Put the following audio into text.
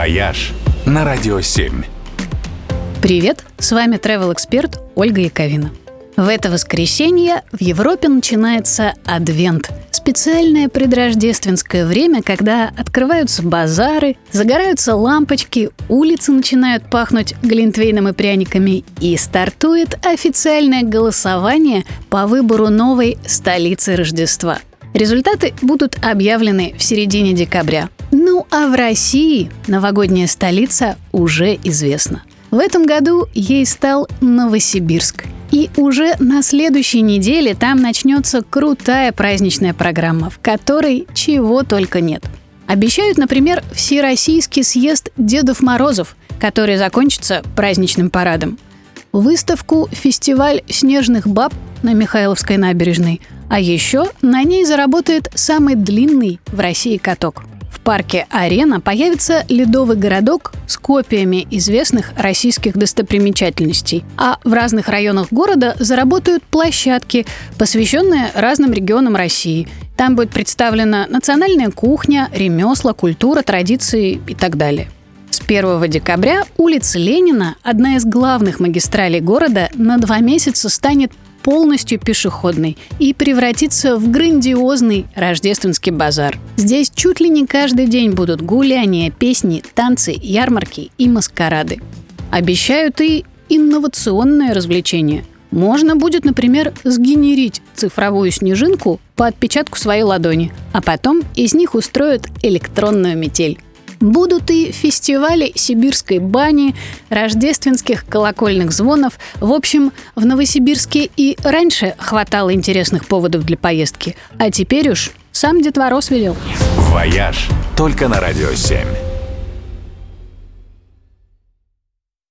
«Вояж» на Радио 7. Привет, с вами travel эксперт Ольга Яковина. В это воскресенье в Европе начинается Адвент – специальное предрождественское время, когда открываются базары, загораются лампочки, улицы начинают пахнуть глинтвейном и пряниками, и стартует официальное голосование по выбору новой столицы Рождества. Результаты будут объявлены в середине декабря. Ну а в России новогодняя столица уже известна. В этом году ей стал Новосибирск. И уже на следующей неделе там начнется крутая праздничная программа, в которой чего только нет. Обещают, например, Всероссийский съезд Дедов Морозов, который закончится праздничным парадом. Выставку «Фестиваль снежных баб» на Михайловской набережной. А еще на ней заработает самый длинный в России каток – парке «Арена» появится ледовый городок с копиями известных российских достопримечательностей. А в разных районах города заработают площадки, посвященные разным регионам России. Там будет представлена национальная кухня, ремесла, культура, традиции и так далее. С 1 декабря улица Ленина, одна из главных магистралей города, на два месяца станет полностью пешеходный и превратиться в грандиозный рождественский базар. Здесь чуть ли не каждый день будут гуляния, песни, танцы, ярмарки и маскарады. Обещают и инновационное развлечение. Можно будет, например, сгенерить цифровую снежинку по отпечатку своей ладони, а потом из них устроят электронную метель. Будут и фестивали сибирской бани, рождественских колокольных звонов. В общем, в Новосибирске и раньше хватало интересных поводов для поездки, а теперь уж сам Дед Мороз велел. «Вояж» только на Радио 7.